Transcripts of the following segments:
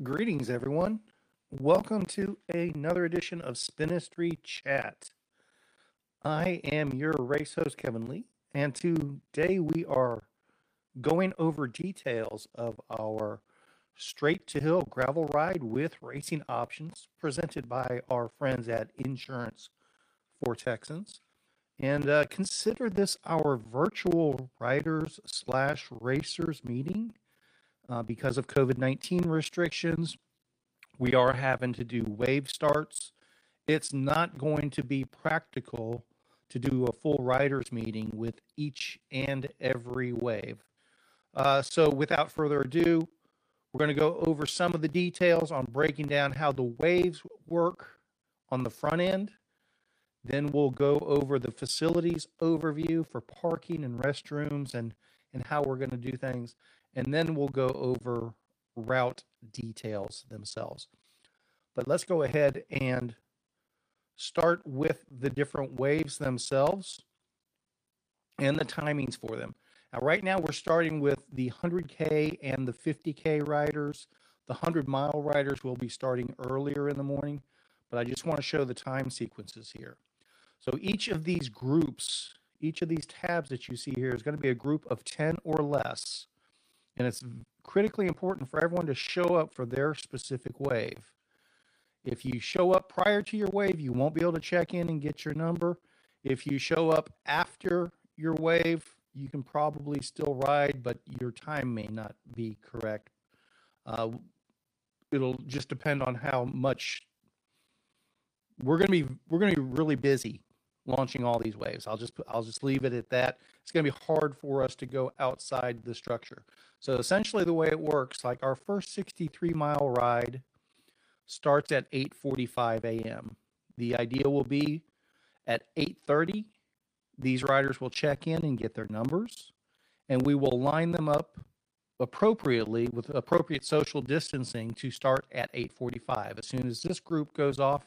Greetings, everyone. Welcome to another edition of Spinistry Chat. I am your race host, Kevin Lee, and today we are going over details of our straight to hill gravel ride with racing options presented by our friends at Insurance for Texans. And uh, consider this our virtual riders slash racers meeting uh, because of COVID 19 restrictions. We are having to do wave starts. It's not going to be practical to do a full riders meeting with each and every wave. Uh, so, without further ado, we're going to go over some of the details on breaking down how the waves work on the front end. Then we'll go over the facilities overview for parking and restrooms and, and how we're going to do things and then we'll go over route details themselves. But let's go ahead and start with the different waves themselves and the timings for them. Now, right now, we're starting with the 100K and the 50K riders. The 100 mile riders will be starting earlier in the morning, but I just want to show the time sequences here. So each of these groups, each of these tabs that you see here is going to be a group of 10 or less and it's critically important for everyone to show up for their specific wave. If you show up prior to your wave, you won't be able to check in and get your number. If you show up after your wave, you can probably still ride, but your time may not be correct. Uh, it'll just depend on how much we're going to be we're going to be really busy launching all these waves. I'll just I'll just leave it at that. It's going to be hard for us to go outside the structure. So essentially, the way it works, like our first 63 mile ride starts at 8:45 a.m. The idea will be at 8:30. These riders will check in and get their numbers, and we will line them up appropriately with appropriate social distancing to start at 8:45. As soon as this group goes off,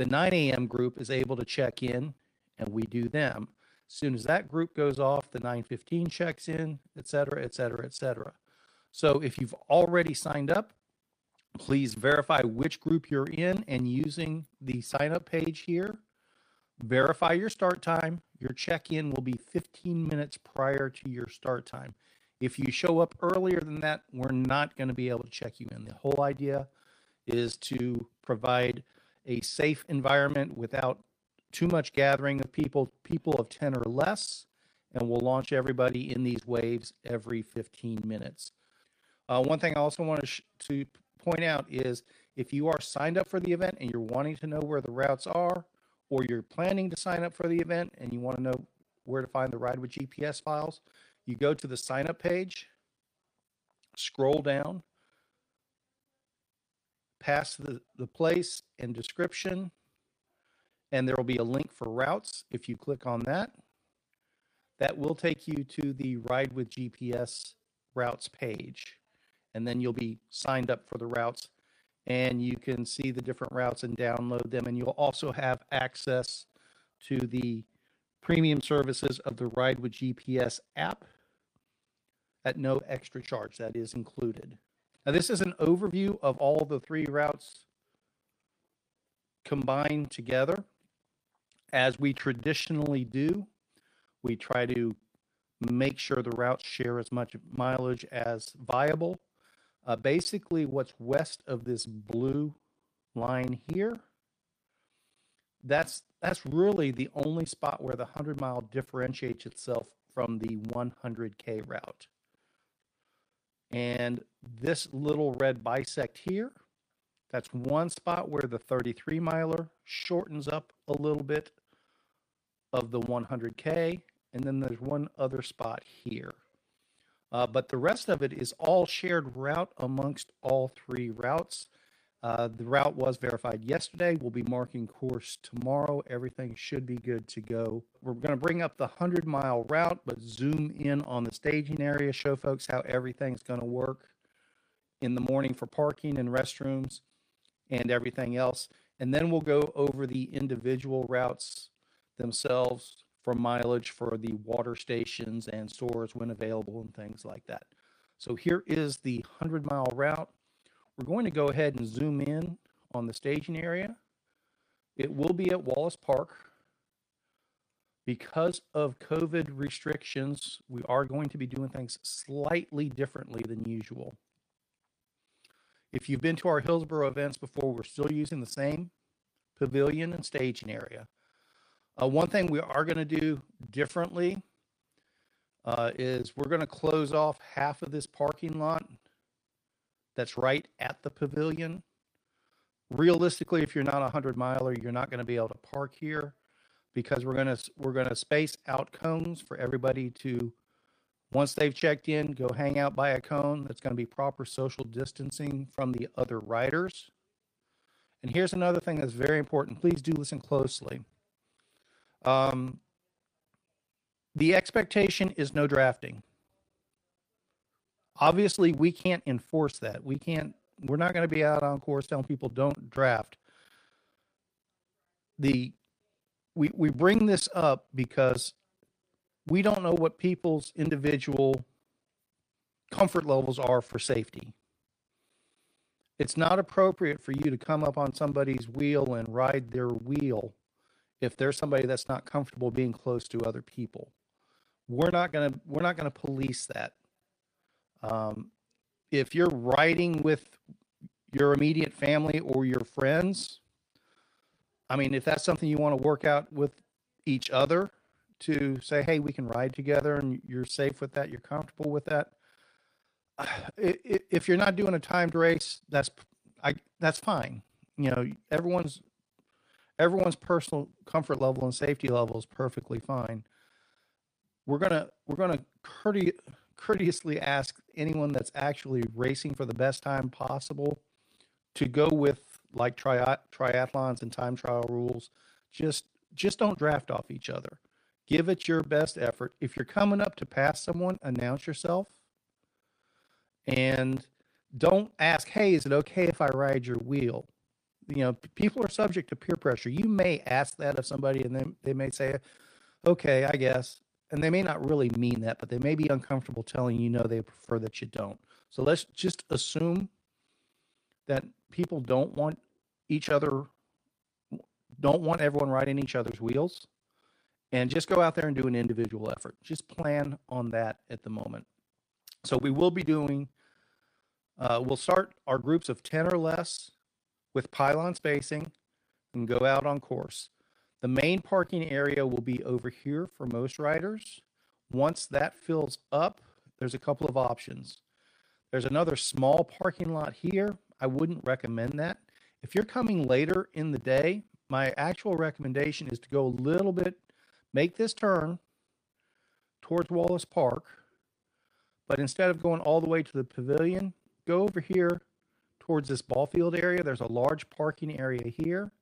the 9 a.m. group is able to check in, and we do them. As soon as that group goes off, the 915 checks in, et cetera, et cetera, et cetera. So if you've already signed up, please verify which group you're in and using the sign up page here. Verify your start time. Your check in will be 15 minutes prior to your start time. If you show up earlier than that, we're not going to be able to check you in. The whole idea is to provide a safe environment without too much gathering of people, people of 10 or less, and we'll launch everybody in these waves every 15 minutes. Uh, one thing I also want to, to point out is if you are signed up for the event and you're wanting to know where the routes are, or you're planning to sign up for the event and you want to know where to find the ride with GPS files, you go to the sign up page, scroll down, past the, the place and description, and there will be a link for routes. If you click on that, that will take you to the Ride with GPS routes page. And then you'll be signed up for the routes and you can see the different routes and download them. And you'll also have access to the premium services of the Ride with GPS app at no extra charge. That is included. Now, this is an overview of all the three routes combined together. As we traditionally do, we try to make sure the routes share as much mileage as viable. Uh, basically, what's west of this blue line here, that's that's really the only spot where the 100 mile differentiates itself from the 100k route. And this little red bisect here, that's one spot where the 33 miler shortens up a little bit of the 100K. And then there's one other spot here. Uh, but the rest of it is all shared route amongst all three routes. Uh, the route was verified yesterday. We'll be marking course tomorrow. Everything should be good to go. We're going to bring up the 100 mile route, but zoom in on the staging area, show folks how everything's going to work in the morning for parking and restrooms and everything else. And then we'll go over the individual routes themselves for mileage for the water stations and stores when available and things like that. So here is the 100 mile route. We're going to go ahead and zoom in on the staging area. It will be at Wallace Park. Because of COVID restrictions, we are going to be doing things slightly differently than usual. If you've been to our Hillsboro events before, we're still using the same pavilion and staging area. Uh, one thing we are going to do differently uh, is we're going to close off half of this parking lot that's right at the pavilion. Realistically, if you're not a hundred miler, you're not going to be able to park here because we're going to we're going to space out cones for everybody to once they've checked in, go hang out by a cone. That's going to be proper social distancing from the other riders. And here's another thing that's very important. Please do listen closely. Um, the expectation is no drafting. Obviously, we can't enforce that. We can't, we're not going to be out on course telling people don't draft. The we, we bring this up because we don't know what people's individual comfort levels are for safety. It's not appropriate for you to come up on somebody's wheel and ride their wheel if there's somebody that's not comfortable being close to other people. We're not gonna we're not gonna police that. Um, if you're riding with your immediate family or your friends, I mean, if that's something you want to work out with each other to say, hey, we can ride together and you're safe with that, you're comfortable with that. If you're not doing a timed race, that's I that's fine. You know, everyone's everyone's personal comfort level and safety level is perfectly fine. We're gonna we're gonna courte- courteously ask anyone that's actually racing for the best time possible to go with like tri- triathlons and time trial rules. Just just don't draft off each other. Give it your best effort. If you're coming up to pass someone, announce yourself. And don't ask, "Hey, is it okay if I ride your wheel?" you know, people are subject to peer pressure. You may ask that of somebody and then they may say, okay, I guess. And they may not really mean that, but they may be uncomfortable telling you no, they prefer that you don't. So let's just assume that people don't want each other, don't want everyone riding each other's wheels. And just go out there and do an individual effort. Just plan on that at the moment. So we will be doing, uh, we'll start our groups of 10 or less with pylon spacing and go out on course. The main parking area will be over here for most riders. Once that fills up, there's a couple of options. There's another small parking lot here. I wouldn't recommend that. If you're coming later in the day, my actual recommendation is to go a little bit, make this turn towards Wallace Park, but instead of going all the way to the pavilion, go over here towards this ball field area. There's a large parking area here,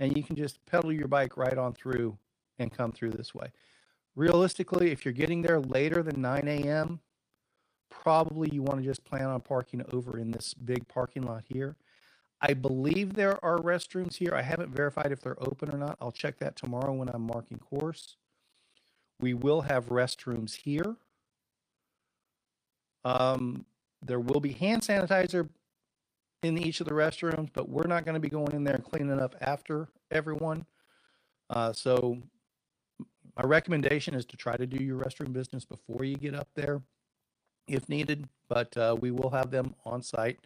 and you can just pedal your bike right on through and come through this way. Realistically, if you're getting there later than 9 a.m., probably you want to just plan on parking over in this big parking lot here. I believe there are restrooms here. I haven't verified if they're open or not. I'll check that tomorrow when I'm marking course. We will have restrooms here. Um, there will be hand sanitizer in each of the restrooms, but we're not going to be going in there and cleaning up after everyone. Uh, so my recommendation is to try to do your restroom business before you get up there if needed, but uh, we will have them on site.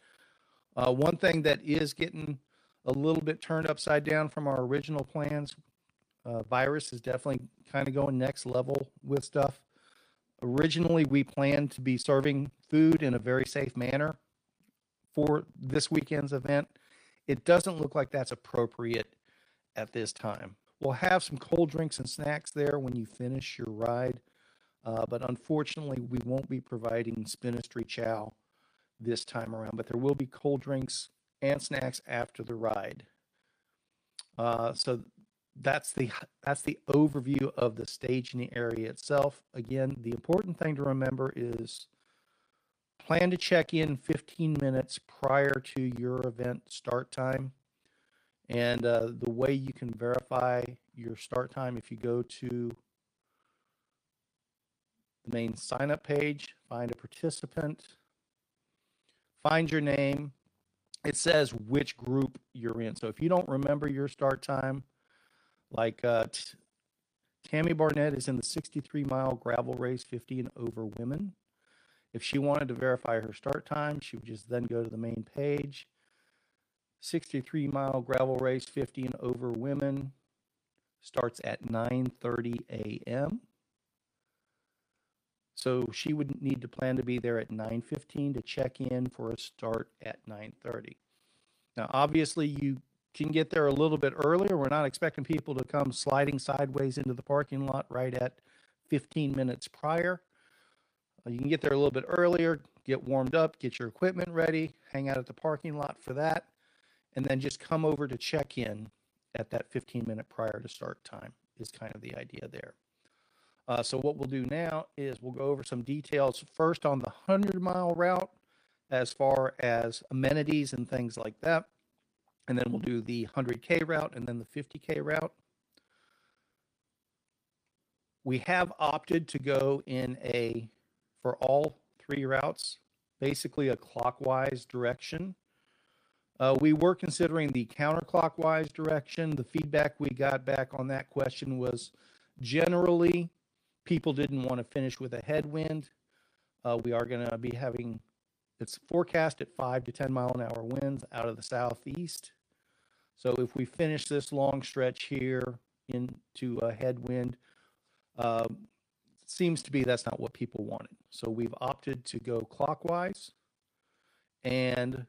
Uh, one thing that is getting a little bit turned upside down from our original plans, uh, virus is definitely kind of going next level with stuff. Originally, we planned to be serving food in a very safe manner for this weekend's event. It doesn't look like that's appropriate at this time. We'll have some cold drinks and snacks there when you finish your ride, uh, but unfortunately, we won't be providing Spinistry Chow this time around, but there will be cold drinks and snacks after the ride. Uh, so that's the that's the overview of the staging area itself. Again, the important thing to remember is Plan to check in 15 minutes prior to your event start time. And uh, the way you can verify your start time, if you go to the main sign up page, find a participant, find your name, it says which group you're in. So if you don't remember your start time, like uh, Tammy Barnett is in the 63 mile gravel race, 50 and over women. If she wanted to verify her start time, she would just then go to the main page. 63 mile gravel race, 50 and over women starts at 9:30 a.m. So she would need to plan to be there at 9:15 to check in for a start at 9:30. Now, obviously, you can get there a little bit earlier. We're not expecting people to come sliding sideways into the parking lot right at 15 minutes prior. Uh, You can get there a little bit earlier, get warmed up, get your equipment ready, hang out at the parking lot for that, and then just come over to check in at that 15 minute prior to start time is kind of the idea there. Uh, so what we'll do now is we'll go over some details first on the 100 mile route as far as amenities and things like that. And then we'll do the 100K route and then the 50K route. We have opted to go in a, for all three routes, basically a clockwise direction. Uh, we were considering the counterclockwise direction. The feedback we got back on that question was generally people didn't want to finish with a headwind. Uh, we are going to be having it's forecast at five to 10 mile an hour winds out of the southeast. So if we finish this long stretch here into a headwind, um, seems to be that's not what people wanted. So we've opted to go clockwise. And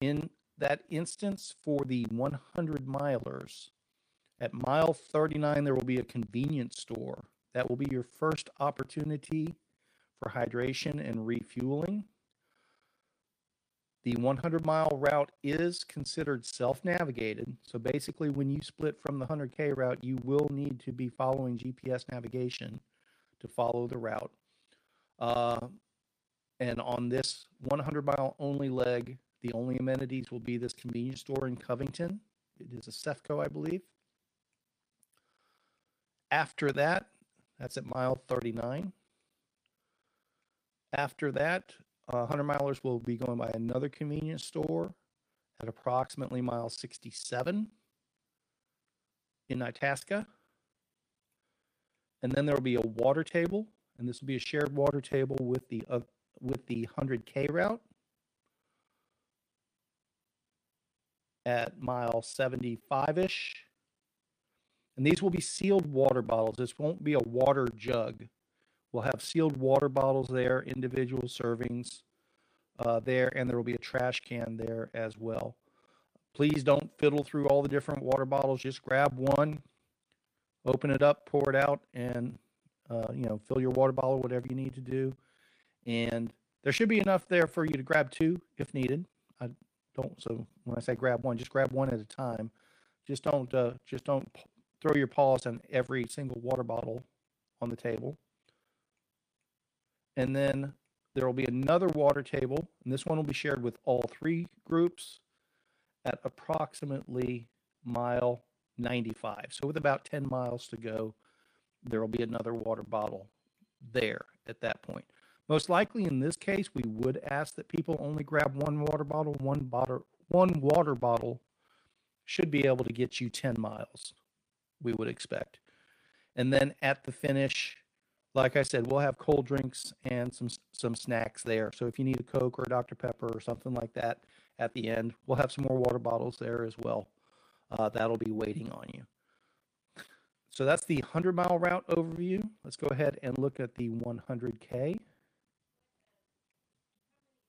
in that instance, for the 100 milers, at mile 39, there will be a convenience store. That will be your first opportunity for hydration and refueling. The 100 mile route is considered self navigated. So basically, when you split from the 100K route, you will need to be following GPS navigation to follow the route. Uh, and on this 100 mile only leg, the only amenities will be this convenience store in Covington. It is a Cefco, I believe. After that, that's at mile 39. After that, uh, 100 milers will be going by another convenience store at approximately mile 67 in Itasca. And then there will be a water table, and this will be a shared water table with the uh, with the 100k route at mile 75ish. And these will be sealed water bottles. This won't be a water jug. We'll have sealed water bottles there, individual servings uh, there, and there will be a trash can there as well. Please don't fiddle through all the different water bottles. Just grab one, open it up, pour it out, and uh, you know fill your water bottle, whatever you need to do. And there should be enough there for you to grab two if needed. I don't. So when I say grab one, just grab one at a time. Just don't. Uh, just don't throw your paws on every single water bottle on the table. And then there will be another water table, and this one will be shared with all three groups at approximately mile 95. So, with about 10 miles to go, there will be another water bottle there at that point. Most likely in this case, we would ask that people only grab one water bottle. One bottle, one water bottle should be able to get you 10 miles, we would expect. And then at the finish, like I said, we'll have cold drinks and some some snacks there. So if you need a Coke or a Dr. Pepper or something like that at the end, we'll have some more water bottles there as well. Uh, that'll be waiting on you. So that's the 100 mile route overview. Let's go ahead and look at the 100K.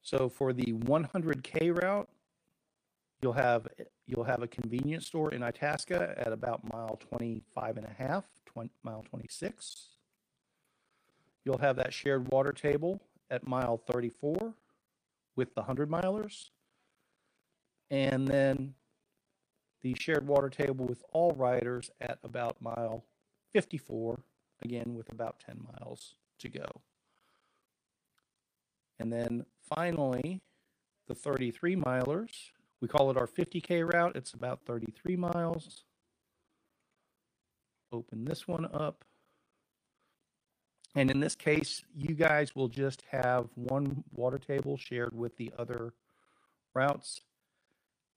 So for the 100K route, you'll have you'll have a convenience store in Itasca at about mile 25 and a half, 20, mile 26. You'll have that shared water table at mile 34 with the 100 milers. And then the shared water table with all riders at about mile 54, again with about 10 miles to go. And then finally, the 33 milers, we call it our 50K route. It's about 33 miles. Open this one up. And in this case, you guys will just have one water table shared with the other routes.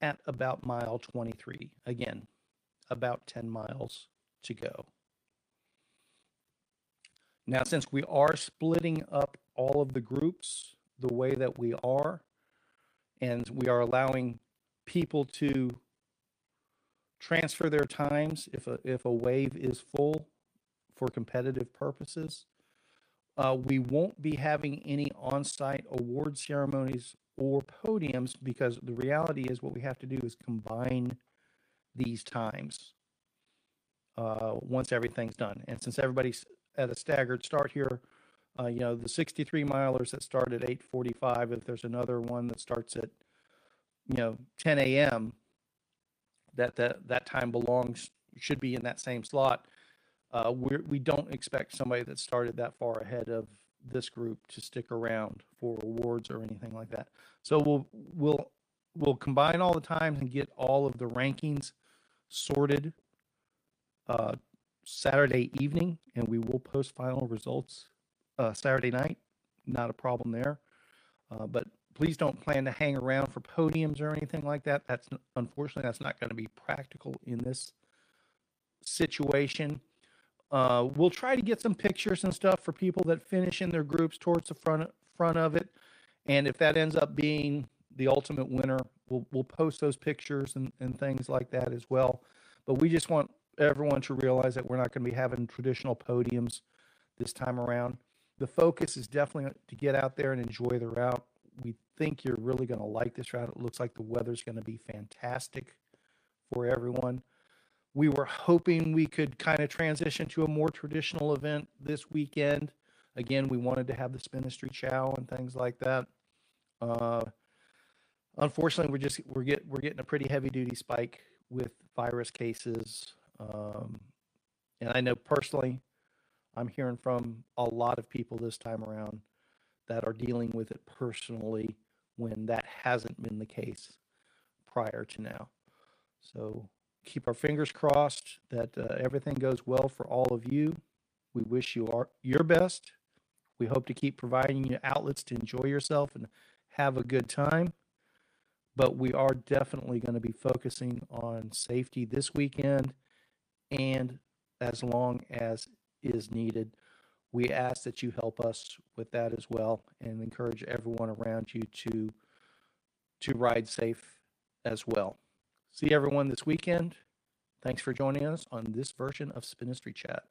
At about mile 23. Again, about 10 miles to go. Now, since we are splitting up all of the groups the way that we are, and we are allowing people to transfer their times if a, if a wave is full for competitive purposes, uh, we won't be having any on-site award ceremonies or podiums because the reality is what we have to do is combine these times uh, once everything's done. And since everybody's at a staggered start here, uh, you know, the 63 milers that start at 8:45, if there's another one that starts at, you know, 10 a.m., that that that time belongs should be in that same slot. Uh, we we don't expect somebody that started that far ahead of this group to stick around for awards or anything like that. So we'll we'll we'll combine all the times and get all of the rankings sorted uh, Saturday evening, and we will post final results uh, Saturday night. Not a problem there. Uh, but please don't plan to hang around for podiums or anything like that. That's unfortunately that's not going to be practical in this situation. Uh, we'll try to get some pictures and stuff for people that finish in their groups towards the front front of it, and if that ends up being the ultimate winner, we'll we'll post those pictures and, and things like that as well. But we just want everyone to realize that we're not going to be having traditional podiums this time around. The focus is definitely to get out there and enjoy the route. We think you're really going to like this route. It looks like the weather's going to be fantastic for everyone. We were hoping we could kind of transition to a more traditional event this weekend. Again, we wanted to have the Spinistry Chow and things like that. Uh, unfortunately, we're just we're get we're getting a pretty heavy duty spike with virus cases, um, and I know personally, I'm hearing from a lot of people this time around that are dealing with it personally when that hasn't been the case prior to now. So keep our fingers crossed that uh, everything goes well for all of you. We wish you our, your best. We hope to keep providing you outlets to enjoy yourself and have a good time. But we are definitely going to be focusing on safety this weekend and as long as is needed. We ask that you help us with that as well and encourage everyone around you to to ride safe as well. See everyone this weekend. Thanks for joining us on this version of Spinistry Chat.